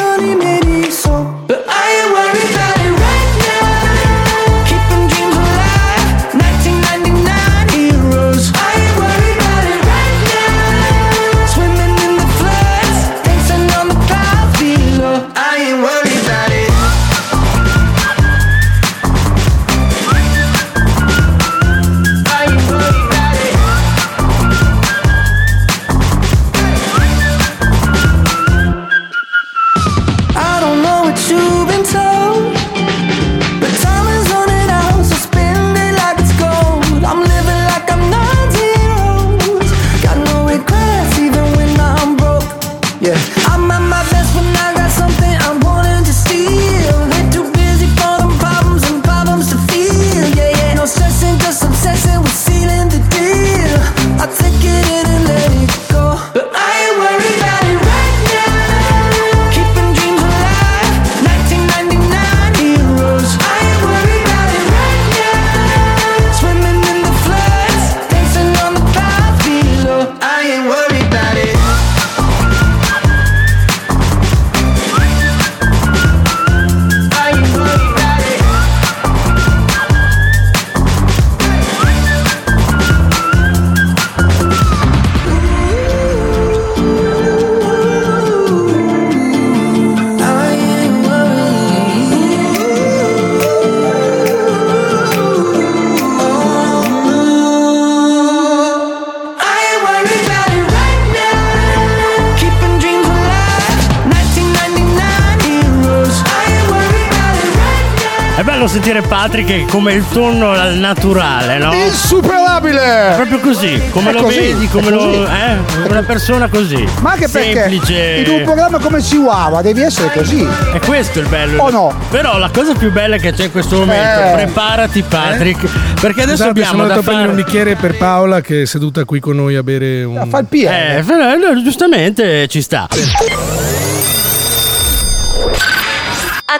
sentire Patrick che è come il tonno al naturale, no? Insuperabile! Proprio così, come È lo così, vedi, come è lo. Eh? Una persona così. Ma anche perché Semplice. in un programma come Chihuahua devi essere così. E questo è il bello. O no? Però la cosa più bella che c'è in questo momento, Eh. preparati Patrick, perché adesso Scusate, abbiamo sono da andato a prendere fare... un bicchiere per Paola che è seduta qui con noi a bere un... Fa il PR. Eh, no, giustamente ci sta.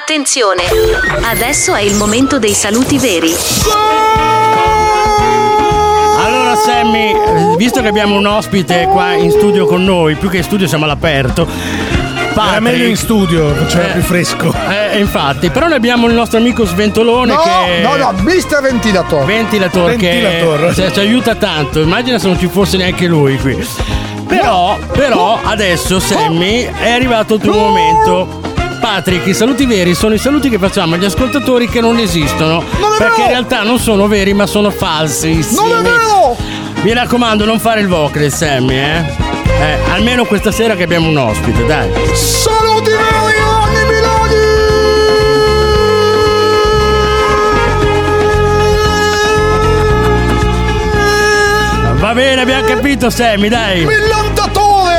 Attenzione! Adesso è il momento dei saluti veri. Allora Sammy, visto che abbiamo un ospite qua in studio con noi, più che in studio siamo all'aperto. Era Patrick- meglio in studio, faceva Eh. più fresco. Eh, infatti, però noi abbiamo il nostro amico Sventolone No, che no, no, Mister Ventilator. Ventilator, Ventilator. che cioè, ci aiuta tanto. Immagina se non ci fosse neanche lui qui. Però, però adesso Sammy è arrivato il tuo momento. Patrick, i saluti veri sono i saluti che facciamo agli ascoltatori che non esistono. Non perché vero! in realtà non sono veri, ma sono falsi. Non è vero! Mi raccomando, non fare il vocal, Sammy, eh? Eh, almeno questa sera che abbiamo un ospite, dai. Saluti veri, Va bene, abbiamo capito, Sammy, dai. Millantatore,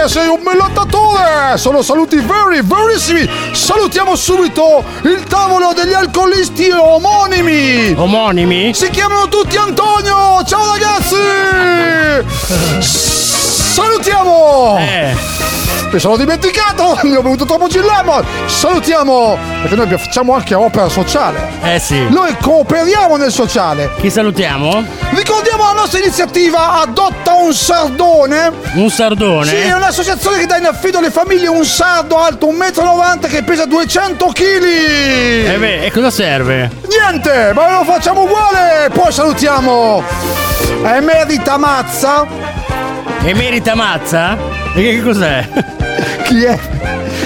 sei un millantatore! Sono saluti veri, verissimi! Salutiamo subito il tavolo degli alcolisti omonimi! Omonimi? Si chiamano tutti Antonio! Ciao ragazzi! Salutiamo! Eh. Mi sono dimenticato! Mi ho bevuto troppo gin lemon! Salutiamo! Perché noi facciamo anche opera sociale. Eh sì. Noi cooperiamo nel sociale. Chi salutiamo? Ricordiamo la nostra iniziativa Adotta un sardone. Un sardone? Sì, è un'associazione che dà in affido alle famiglie un sardo alto 1,90 m che pesa 200 kg. Eh beh, e cosa serve? Niente, ma lo facciamo uguale. Poi salutiamo Emerita Mazza. Emerita Mazza? E che cos'è? Chi è?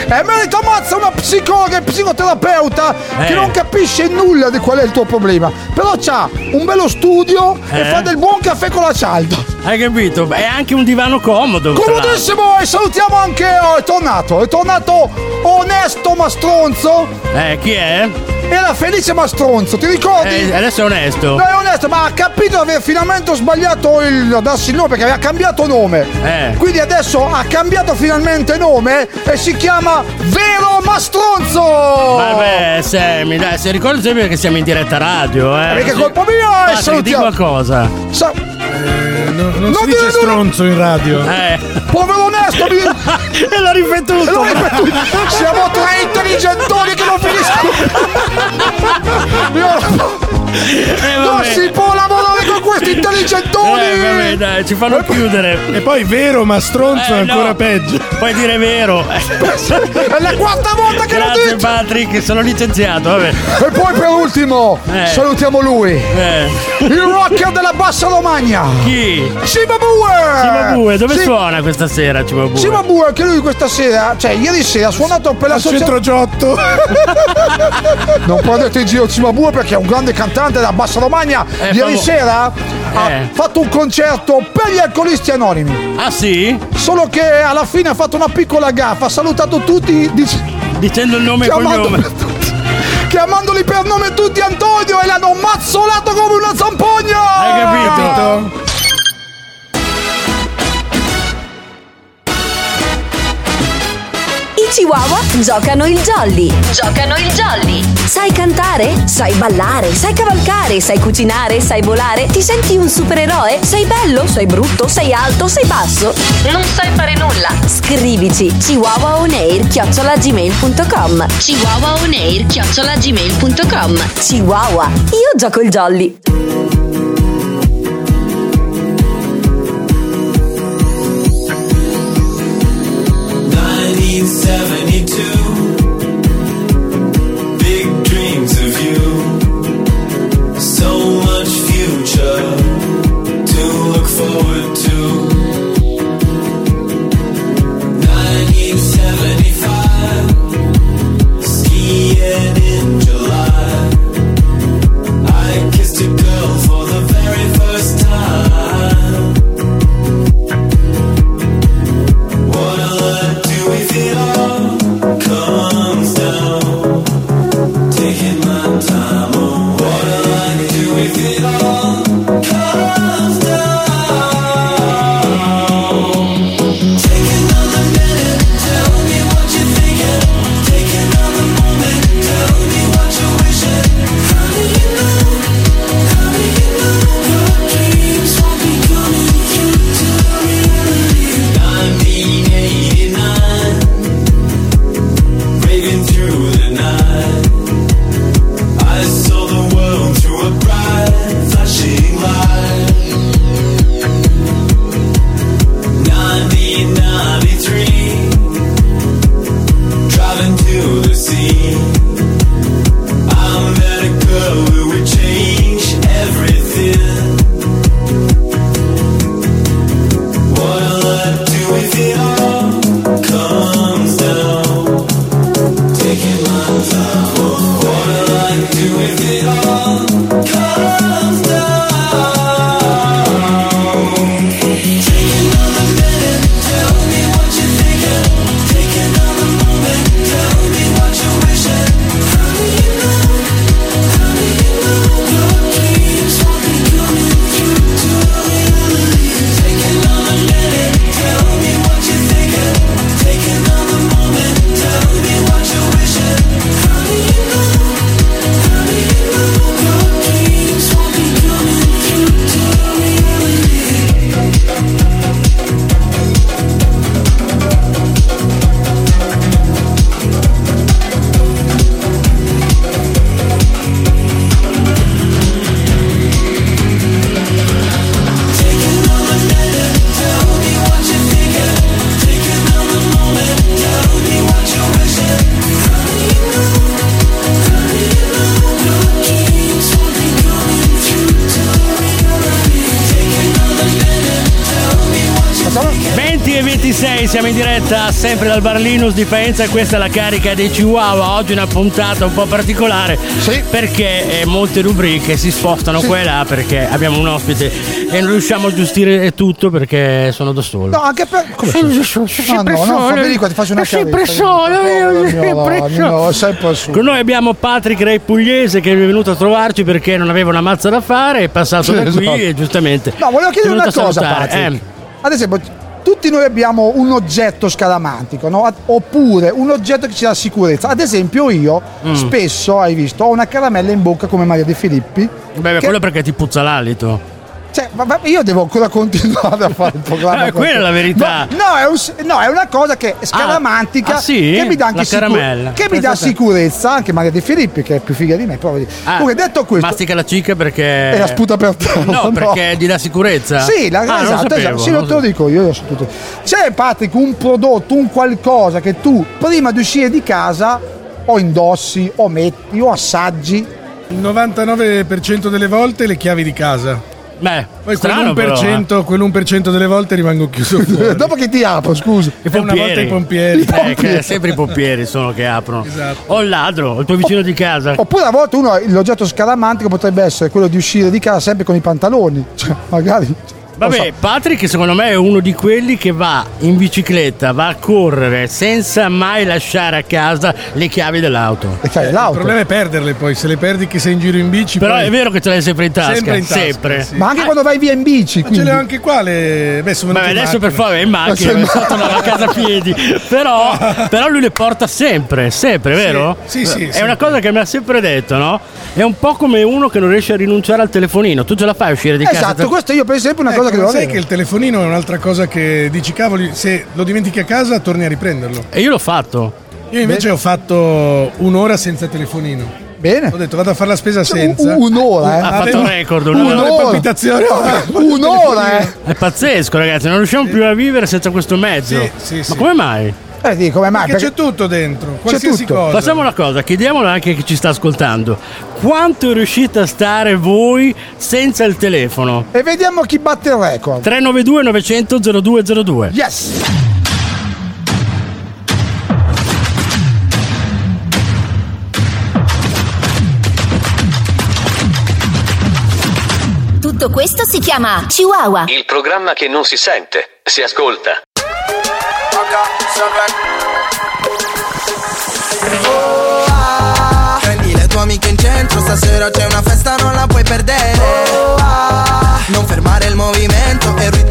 Emerita Mazza è una psicologa e psicoterapeuta che Eh. non capisce nulla di qual è il tuo problema. Però c'ha un bello studio e Eh. fa del buon caffè con la cialda. Hai capito? È anche un divano comodo. Comodissimo e salutiamo anche. Oh, è tornato, è tornato Onesto Mastronzo. Eh, chi è? Era Felice Mastronzo, ti ricordi? Eh, adesso è onesto. No, è onesto, ma ha capito di aver finalmente sbagliato il darsi il nome perché aveva cambiato nome. Eh. Quindi adesso ha cambiato finalmente nome e si chiama Vero Mastronzo! Vabbè, Sammy, dai, se ricordi sempre che siamo in diretta radio, eh. Perché è Sì. colpa mia e Patrick, di salutiamo. qualcosa. Sa- Non, non Non si dice stronzo in radio. Eh. Povero onesto! Mi... e l'ha ripetuto! L'ho ripetuto. Siamo tre intelligentoni che non finiscono! Eh, Non si può lavorare con questi intelligentoni! Eh, vabbè, dai, ci fanno chiudere. E poi vero, ma stronzo Eh, è ancora no. peggio. Puoi dire vero. È la quarta volta che lo Grazie, dici! Patrick, sono licenziato, vabbè. E poi per ultimo Eh. salutiamo lui, Eh. il rocker della bassa Romagna, Chi? Cimabue! Cimabue, dove Sì, suona questa sera, Cimabue? Cimabue, anche lui questa sera, cioè ieri sera ha suonato per la Al centro Giotto. Non prendete in giro Cimabue perché è un grande cantante della bassa Romagna. Eh, ieri famo- sera ha Eh. fatto un concerto per gli alcolisti anonimi. Ah sì? Solo che alla fine ha fatto una piccola gaffa, ha salutato tutti dic- Dicendo il nome e cognome. chiamandoli per nome tutti Antonio e l'hanno mazzolato come una zampogna! Hai capito? Chihuahua giocano il jolly. Giocano il jolly. Sai cantare? Sai ballare? Sai cavalcare? Sai cucinare? Sai volare? Ti senti un supereroe? Sei bello? Sei brutto? Sei alto? Sei basso? Non sai fare nulla. Scrivici chihuahuaonair chiocciolagmail.com Chihuahuaonair chiocciolagmail.com Chihuahua, io gioco il jolly. Dal Bar Linus di Faenza questa è la carica dei Chihuahua. Oggi una puntata un po' particolare perché eh, molte rubriche si spostano qua e là perché abbiamo un ospite e non riusciamo a gestire tutto perché sono da solo. No, anche per. Come Sì, sei? sì, Ah, no, no, sole. Federico, ti faccio una sempre sempre No, no, no, sempre su. Con noi abbiamo Patrick Ray Pugliese che è venuto a trovarci perché non aveva una mazza da fare, è passato Sì, da qui esatto. e giustamente. No, volevo è chiedere una cosa. Patrick. Eh, Ad esempio, tutti noi abbiamo un oggetto scaramantico, no? Oppure un oggetto che ci dà sicurezza. Ad esempio, io Mm. spesso, hai visto, ho una caramella in bocca come Maria De Filippi. beh, che- quello perché ti puzza l'alito. Cioè, ma- ma io devo ancora continuare a fare il programma. Eh, quella è la verità. No, no, è, un- no, è una cosa che è scaramantica Ah, ah, sì? che mi dà anche La sicu- caramella. che mi dà te. sicurezza anche Maria De Filippi, che è più figa di me. Però, vedi. Ah, Comunque, detto questo, Mastica la cica perché. e la sputa per terra. No, perché gli dà sicurezza. Sì, la, Ah, lo esatto, sapevo, esatto. Sì, non lo te lo dico io, io so tutto. C'è Patrick un prodotto, un qualcosa che tu prima di uscire di casa o indossi o metti o assaggi. Il 99% delle volte le chiavi di casa. Beh, Poi strano però, quell'1%, quell'1% delle volte rimango chiuso fuori. Dopo che ti apro, scusa. I È una volta i pompieri. Eh, che sempre i pompieri sono che aprono. Esatto. O il ladro, o il tuo vicino di casa. Oppure a volte uno l'oggetto scaramantico potrebbe essere quello di uscire di casa sempre con i pantaloni. Cioè, magari. Vabbè, so. Patrick secondo me è uno di quelli che va in bicicletta, va a correre senza mai lasciare a casa le chiavi dell'auto. Le chiavi Il dell'auto. problema è perderle poi, se le perdi che sei in giro in bici. Però poi- è vero che ce l'hai sempre in tasca. Sempre in tasca, sempre. sì. Ma anche quando vai via in bici. Ma ce Quindi. l'ho anche qua le. Beh, sono Vabbè, adesso per favore è in macchina, Ma è sotto una casa a piedi. Però, però lui le porta sempre, sempre, vero? sì, sì, È sempre. una cosa che mi ha sempre detto, no? È un po' come uno che non riesce a rinunciare al telefonino. Tu ce la fai a uscire di casa? Esatto, questo io per esempio è una Ecco, cosa che devo sai che il telefonino è un'altra cosa che dici, cavoli, se lo dimentichi a casa torni a riprenderlo. E io l'ho fatto. Io invece ho fatto un'ora senza telefonino. Bene. Ho detto vado a fare la spesa Cioè, senza. un- un'ora, eh. Ha fatto un record, un'ora. le palpitazioni. Un'ora, eh. È pazzesco, ragazzi. Non riusciamo più a vivere senza questo mezzo. Sì, sì, Ma sì. come mai? Eh, dico, come mai? Perché Perché- c'è tutto dentro, qualsiasi tutto. cosa. Facciamo una cosa, chiediamolo anche a chi ci sta ascoltando. Quanto riuscite a stare voi senza il telefono? E vediamo chi batte il record. 392 900 0202. Yes! Tutto questo si chiama Chihuahua. Il programma che non si sente, si ascolta. Prendi le tue amiche in centro, stasera c'è una festa, non la puoi perdere.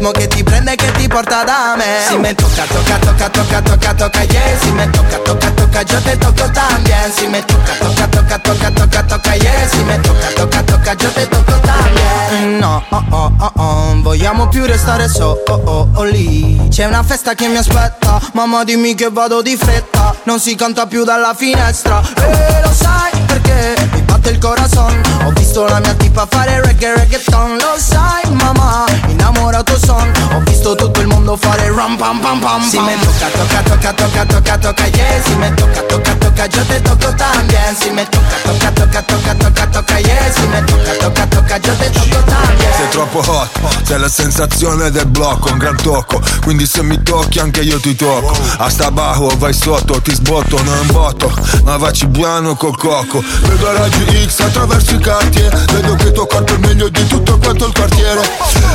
Ritmo che ti prende e che ti porta da me. Si me tocca, tocca, tocca, tocca, tocca, tocca, yeah. Si me tocca, tocca, tocca, yo te toco también. Si me tocca, tocca, tocca, tocca, tocca, tocca, yeah. Si me tocca, tocca, tocca, yo te toco también. No, oh, oh, oh, oh, vogliamo più restare so, oh, oh, oh, lì. C'è una festa che mi aspetta, mamma dimmi che vado di fretta. Non si canta più dalla finestra, e lo sai perché mi batte il corazon. Ho visto la mia tipa fare reggae reggaeton, lo sai mamma, innamorato son. Ho visto tutto il mondo fare ram pam pam pam. Si me tocca, tocca, tocca, tocca, tocca, tocca, yeah. Si me tocca, tocca, tocca, yo te toco también. Si me tocca, tocca, tocca, tocca, tocca, tocca, yeah. Si me tocca, tocca, tocca, yo te toco también. Sei troppo hot, sei la sensazione del blocco, un gran tocco Quindi se mi tocchi anche io ti tocco A sta bajo vai sotto, ti sbotto, non botto Ma vacci piano col cocco Vedo raggi X attraverso i cartier Vedo che il tuo corpo è meglio di tutto quanto il quartiere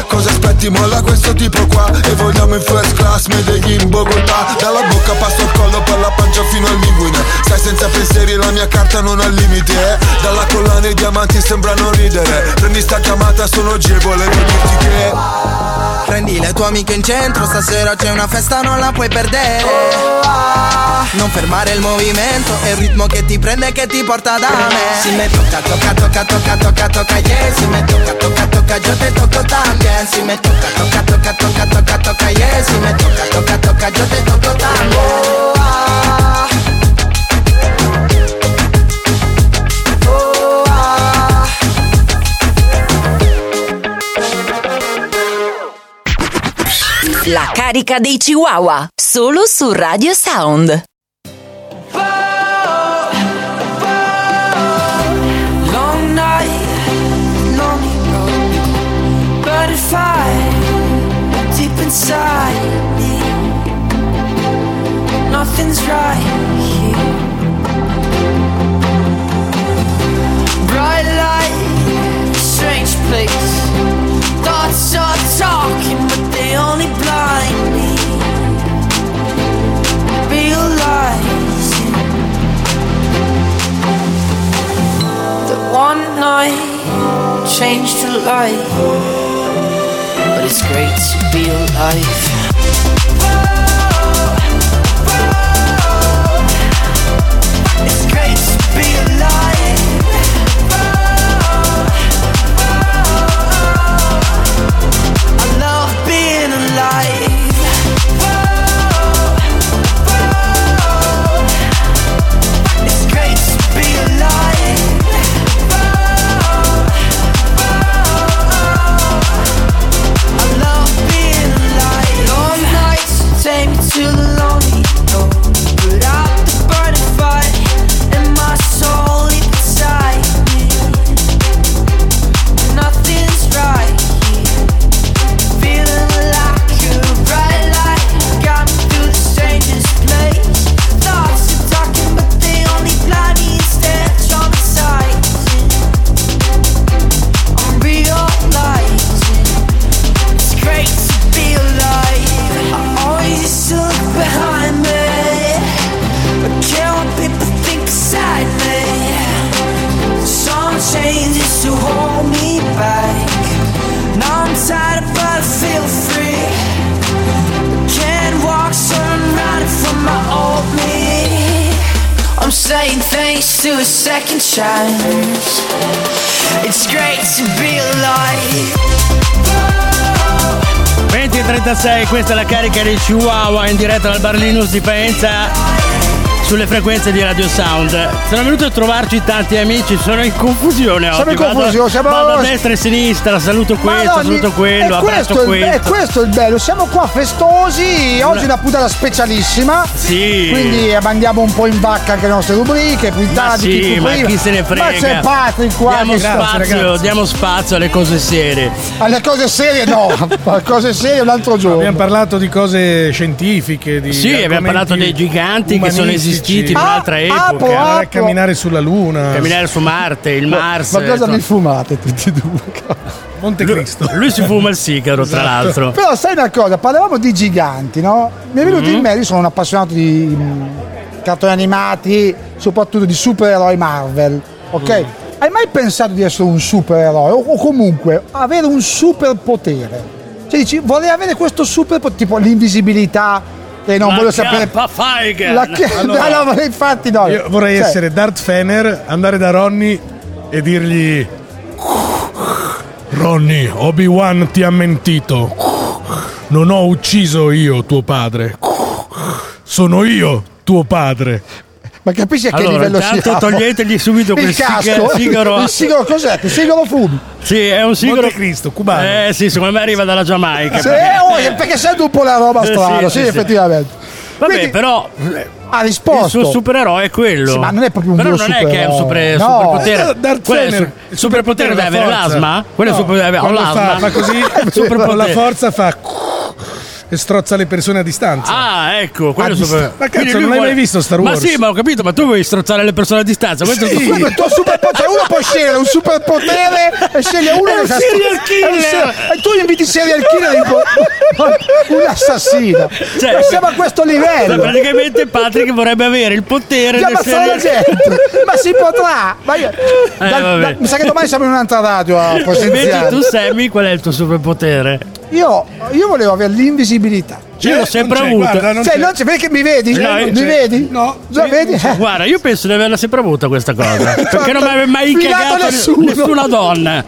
Cosa aspetti, molla questo tipo qua E vogliamo in first class, Medellin, Bogotà Dalla bocca passo al collo per la pancia fino al linguine Stai senza pensieri, la mia carta non ha limiti eh? Dalla collana i diamanti sembrano ridere Prendi sta chiamata, sono agevole per dirti che Prendi le tue amiche in centro, stasera c'è una festa, non la puoi perdere. Non fermare il movimento, è il ritmo che ti prende e che ti porta da me. Si me tocca, tocca, tocca, tocca, tocca, tocca, yeah. Si me tocca, tocca, tocca, yo te toco también. Si me tocca, tocca, tocca, tocca, tocca, tocca, yeah. Si me tocca, tocca, tocca, yo te toco también. La carica dei Chihuahua. Solo su Radio Sound. Nothing's right here. Bright light, strange place. Thoughts are night changed your life, but it's great to be alive. It's great to be alive. Second chance. It's great to be alive. 20 e 36, questa è la carica di Chihuahua in diretta dal Bar Linus di Faenza sulle frequenze di Radio Sound. Sono venuti a trovarci tanti amici, sono in confusione Siamo oggi. in confusione, vado, siamo- vado a destra e a sinistra, saluto questo, Madonna, saluto quello, è abbraccio questo, il, è questo. questo il bello, siamo qua festosi, oggi è una puntata specialissima. Sì. Quindi mandiamo un po' in vacca anche le nostre rubriche, di sì, chi ma prima. chi se ne frega? Ma c'è Patrick qua. Diamo spazio, diamo spazio alle cose serie. Alle cose serie no, alle cose serie un altro giorno. Abbiamo parlato di cose scientifiche, di Sì, abbiamo parlato dei giganti che sono umanistici. Esistiti in un'altra Ah, epoca. Andare a camminare sulla Luna. Camminare su Marte, il Mars. Ma cosa insomma. vi fumate tutti e due? Monte Cristo. Lui si fuma il sigaro, tra Esatto. l'altro. Però sai una cosa, parlavamo di giganti, no? Mi è venuto Mhm. in mente, io sono un appassionato di mh, cartoni animati, soprattutto di supereroi Marvel, ok? Mhm. Hai mai pensato di essere un supereroe o, o comunque avere un superpotere? Cioè dici, vorrei avere questo superpotere, tipo l'invisibilità e non La voglio sapere... Feigen. La chi- Allora, no, no, infatti no. Io vorrei Cioè, essere Darth Fener, andare da Ronny e dirgli: Ronny, Obi-Wan ti ha mentito. Non ho ucciso io tuo padre. Sono io tuo padre. Ma capisci a che Allora, livello intanto siamo? toglietegli subito il quel casco, siga- sigaro. Il sigaro cos'è? Il sigaro fumi. Sì, è un sigaro. Monte Cristo, cubano. Eh sì, secondo me arriva dalla Giamaica. Sì, perché- oh, perché sento un po' la roba Eh, strana, sì, sì, sì, sì. effettivamente. Vabbè, Quindi- però Ha il risposto. suo supereroe è quello. Sì, ma non è proprio un Però vero non è che è un super, supereroe. No. superpotere. Eh, Darth Quello è Vader, su- il superpotere deve avere l'asma? Quello è No, super, ho quando l'asma. fa, fa così Superpotere. con la forza fa e strozza le persone a distanza. Ah, ecco, quello A è super. dist- Ma cazzo, non hai vuole- mai visto Star Wars? Ma sì, ma ho capito, ma tu vuoi strozzare le persone a distanza. Questo è il Sì. il tuo superpotere. Cioè, uno può scegliere un superpotere e sceglie uno È un serial killer. E tu inviti serial killer in un assassino. Cioè, ma siamo a questo livello. Praticamente Patrick vorrebbe avere il potere Di ammazzare la serial- gente. Ma si potrà. Ma io- dal- vabbè. dal- mi sa che domani siamo in un'altra radio a Invece presenziare. tu, Sammy, qual è il tuo superpotere? Io, io volevo avere l'invisibilità. Io l'ho sempre non guarda, non Cioè, non c'è, che mi vedi? No, mi c'è. vedi? No, Già sì, vedi? Eh. Guarda, io penso di averla sempre avuta questa cosa. Perché non mi aveva mai cagato nessuno. nessuna donna.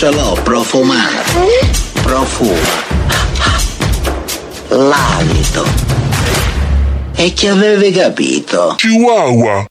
Ce l'ho profumato, profuma, l'alito. E chi aveva capito? Chihuahua.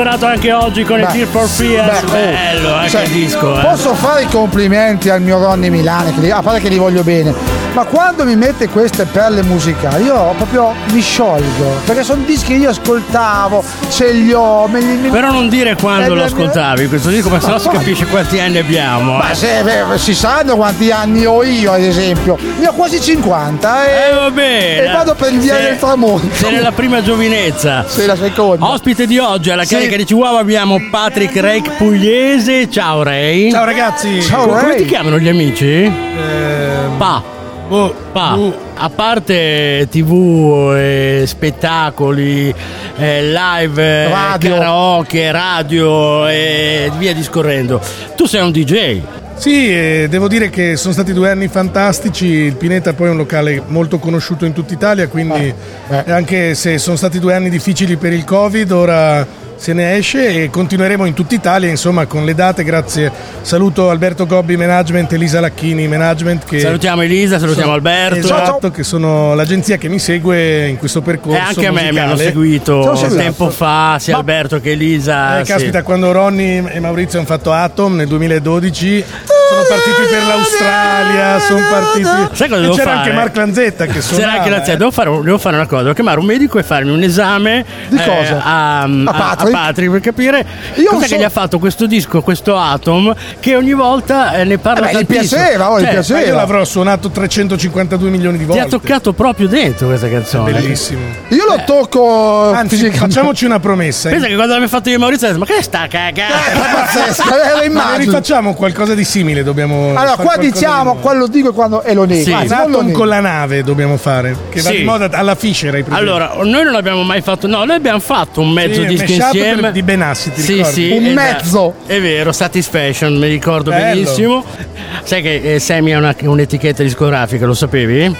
Rispolverato anche oggi con il Beh, Tear for Fears. beh, Bello, anche cioè, il disco. Eh. Posso fare i complimenti al mio Ronny li- a parte che li voglio bene, ma quando mi mette queste perle musicali io proprio mi sciolgo, perché sono dischi che io ascoltavo, ce li ho, me li, me- Però non dire quando Eh, lo eh, ascoltavi questo disco, perché sennò si capisce quanti anni abbiamo. Ma eh. se, beh, si sanno quanti anni ho io, ad esempio. Ne ho quasi 50 e, Eh, va bene. e vado per il via del tramonto. Sei nella prima giovinezza. Sei la seconda. Ospite di oggi alla Sì. carica di Chihuahua abbiamo Patrick Rake Pugliese. Ciao Ray. Ciao ragazzi. Ciao, Co- Come Ray. ti chiamano gli amici? Ehm, Pa. Boh, Pa. boh. A parte tv, eh, spettacoli, eh, live, eh, Radio. karaoke, radio e via discorrendo. Tu sei un DJ. Sì, eh, devo dire che sono stati due anni fantastici. Il Pineta poi è un locale molto conosciuto in tutta Italia, quindi eh. anche se sono stati due anni difficili per il Covid, ora se ne esce e continueremo in tutta Italia, insomma, con le date. Grazie. Saluto Alberto Gobbi Management, Elisa Lacchini Management. Che Salutiamo Elisa, salutiamo sono- Alberto. Esatto, che sono l'agenzia che mi segue in questo percorso. E anche a me mi hanno seguito Ciao, Silvia. tempo fa, sia Alberto che Elisa. Eh, sì. caspita, quando Ronny e Maurizio hanno fatto Atom nel 2012, sono partiti per l'Australia, sono partiti. Sai cosa e devo c'era fare? anche Mark Lanzetta che C'era suonava. anche la zia, eh. devo fare, devo fare una cosa, devo chiamare un medico e farmi un esame Di eh, cosa? a, a, Patrick? a Patrick per capire Io cosa so- che gli ha fatto questo disco, questo Atom, che ogni volta eh, ne parla Eh beh, gli piaceva, oh, gli Cioè, piaceva. Io l'avrò suonato 352 milioni di Ti volte. ha toccato proprio dentro questa canzone. Bellissimo. Io lo tocco Anzi, facciamoci una promessa. Pensa che quando l'abbiamo fatto io e Maurizio ho detto, ma che sta cagando? Pazzesco, eh, lo Ma immagino. rifacciamo qualcosa di simile, dobbiamo Allora, qua di diciamo, nuovo. qua lo dico quando e lo nego. Sì. Anzi, lo Atom con la nave dobbiamo fare, che va Sì. di moda alla Fisher? Allora, noi non abbiamo mai fatto, no, noi abbiamo fatto un mezzo Sì, disco mashup per- di Benassi, ti sì, ricordi? sì, Un mezzo. È vero, Satisfaction, mi ricordo Bello. benissimo. Sai che eh, Sammy ha una- un'etichetta discografica, lo sapevi? Eh,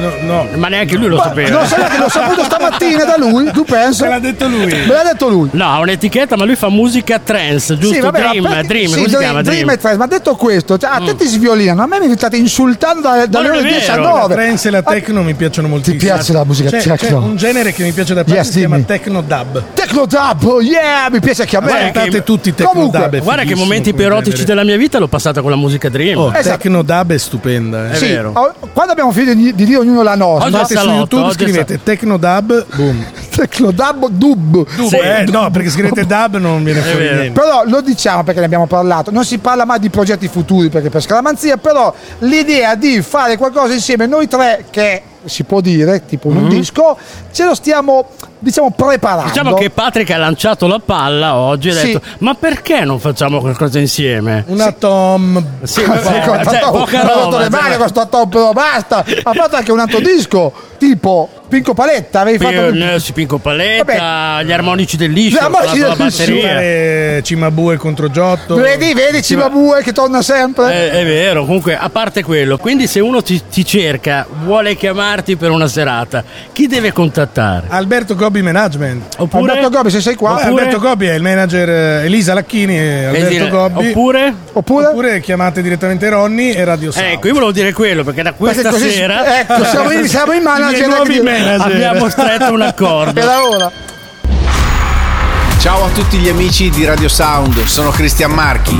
no, no. Ma neanche lui lo sapeva. Non sai che l'ho saputo stamattina da lui, tu pensa? Me l'ha detto lui. Me l'ha detto lui. No, ha un'etichetta, ma lui fa musica trance, giusto? Sì, vabbè, ma Dream, per- Dream, sì, come si chiama? Dream Dream. e Trance. Ma detto questo, cioè, a te ti sviolinano, a me mi state insultando da- dalle è ore vero, 10 a La 9. trance e la techno mi piacciono moltissimo. piace la musica c'è, techno? C'è un genere che mi piace da parte Yes, si chiama dimmi. techno dub. Techno Dub, oh yeah, mi piace anche a me. Ascoltate tutti techno Comunque, Guarda che momenti più erotici della mia vita l'ho passata con la musica Dream. Oh, Esatto. techno dub è stupenda. eh. È sì, vero. oh, quando abbiamo finito di, di dire ognuno la nostra, Andate su salotto, YouTube, scrivete techno dub, boom. Techno Dub Dub. Sì. eh, no, perché scrivete dub non viene fuori niente. Però lo diciamo perché ne abbiamo parlato, non si parla mai di progetti futuri perché per scaramanzia, però l'idea di fare qualcosa insieme noi tre che si può dire, tipo in un disco, ce lo stiamo diciamo preparando. Diciamo che Patrick ha lanciato la palla oggi e ha Sì. detto: Ma perché non facciamo qualcosa insieme? Una tom. Sì, Sì, vabbè, cioè, poca ha rotto le mani cioè, con sto top, però basta. Ha fatto anche un altro disco, tipo Pinco Paletta, avevi fatto Io ne si Pinco Paletta, gli armonici del liscio, Gli armonici la, la batteria. Fare Cimabue contro Giotto. Vedi, vedi Cimabue che torna sempre. Eh, è vero, comunque a parte quello, quindi se uno ti, ti cerca, vuole chiamarti per una serata, chi deve contattare? Alberto Gobbi Management. Oppure Alberto Gobbi, se sei qua. Oppure- Alberto Gobbi è il manager eh, Elisa Lacchini e Alberto dire- Gobbi. oppure? Oppure? Oppure chiamate direttamente Ronny e Radio Sound. Ecco, io volevo dire quello perché da questa Perché così- sera ecco, siamo in- siamo in manager, ecco. manager. abbiamo stretto un accordo. Era ora. Ciao a tutti gli amici di Radio Sound, sono Cristian Marchi.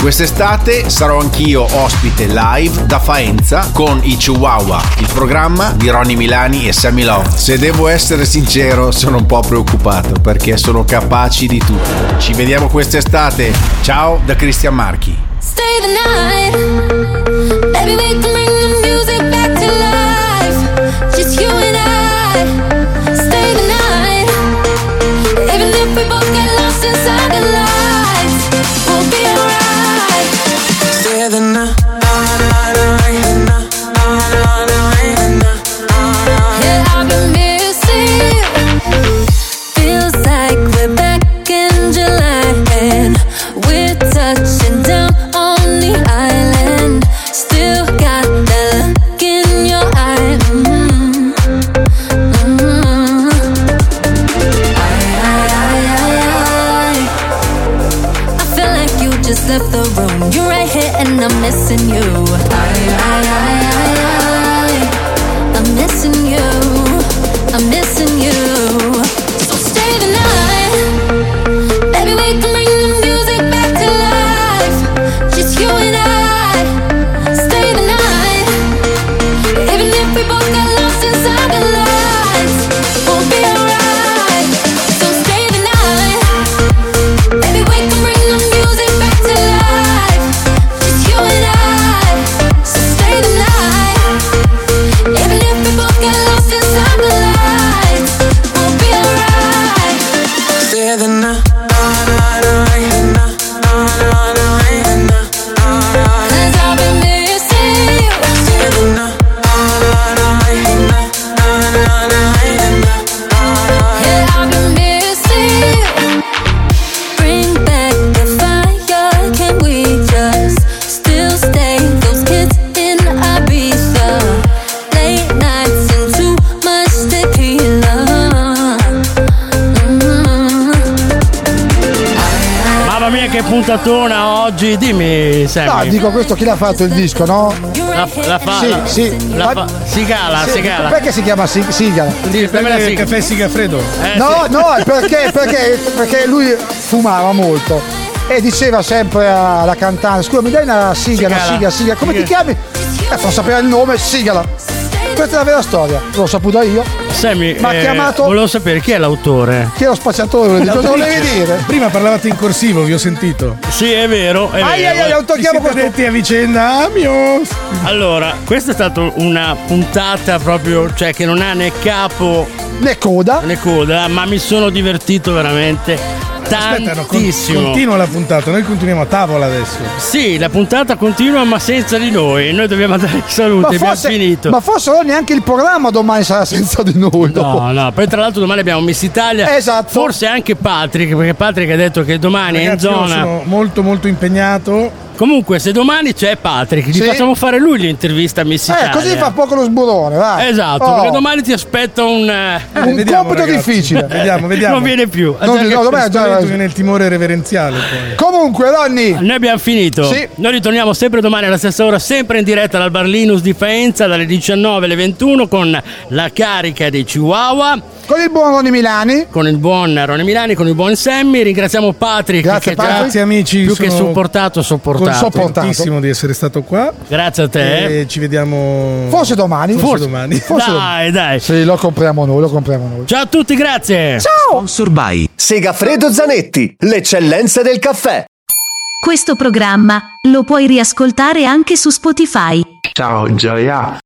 Quest'estate sarò anch'io ospite live da Faenza con i Chihuahua, il programma di Ronny Milani e Sammy Love. Se devo essere sincero, sono un po' preoccupato perché sono capaci di tutto. Ci vediamo quest'estate. Ciao da Cristian Marchi. Stay the night. Maybe missing you. Puntatona oggi. Dimmi, Sammy. No, dico questo chi l'ha fatto il disco, no? La, la fa, Sì, la- sì. la Ma- fa- Sigala, Sì, Sigala. Perché si chiama Sig- Sigala? Sì, per me Il caffè Sigafredo. Eh, no, sì. no, perché, perché, perché lui fumava molto e diceva sempre alla cantante: Scusa, mi dai una sigla, una Sigala. sigla, sigla, come ti Sigala. chiami? E non sapeva il nome, sigala. Questa è la vera storia, l'ho saputa io. Sammy, Ma ha eh, chiamato- Volevo sapere chi è l'autore. Chi è lo spacciatore? Cosa volevi dire? Prima parlavate in corsivo, vi ho sentito. Sì, è vero. È Ai, vero. ai, ai, siete questo. a vicenda, ah mio. Allora, questa è stata una puntata proprio, cioè che non ha né capo né coda, né coda, ma mi sono divertito veramente Aspetta, no, con- tantissimo. continua la puntata, noi continuiamo a tavola adesso. Sì, la puntata continua ma senza di noi. Noi dobbiamo andare ai saluti, Ma abbiamo forse, finito. ma forse non neanche il programma domani sarà senza di noi. dopo. No, no, poi tra l'altro domani abbiamo Miss Italia. Esatto. Forse anche Patrick, perché Patrick ha detto che domani Ragazzi, è in zona. sono molto molto impegnato. Comunque, se domani c'è Patrick, gli Sì. facciamo fare lui l'intervista a Miss Eh, Italia. così fa poco lo sburone, vai. Esatto, Oh, perché domani ti aspetta un. eh, un vediamo, compito ragazzi. difficile. Vediamo, vediamo. Non viene più. Non no, domani è già- viene il timore reverenziale poi. Comunque, Ronny, Noi abbiamo finito. Sì. Noi ritorniamo sempre domani alla stessa ora, sempre in diretta dal Bar Linus di Faenza dalle 19 alle 21 con la carica dei Chihuahua. con il buon Ronny Milani. Con il buon Rone Milani, con il buon Sammy, ringraziamo Patrick Grazie, che già Patrick. Grazie amici, più che sono supportato, sopportato. Sopportato. contentissimo di essere stato qua. Grazie a te. E ci vediamo Forse domani. Forse domani. Forse Dai, dai. Sì, lo compriamo noi, lo compriamo noi. Ciao a tutti, grazie. Sponsor by Segafredo Zanetti, l'eccellenza del caffè. Questo programma lo puoi riascoltare anche su Spotify. Ciao Gioia.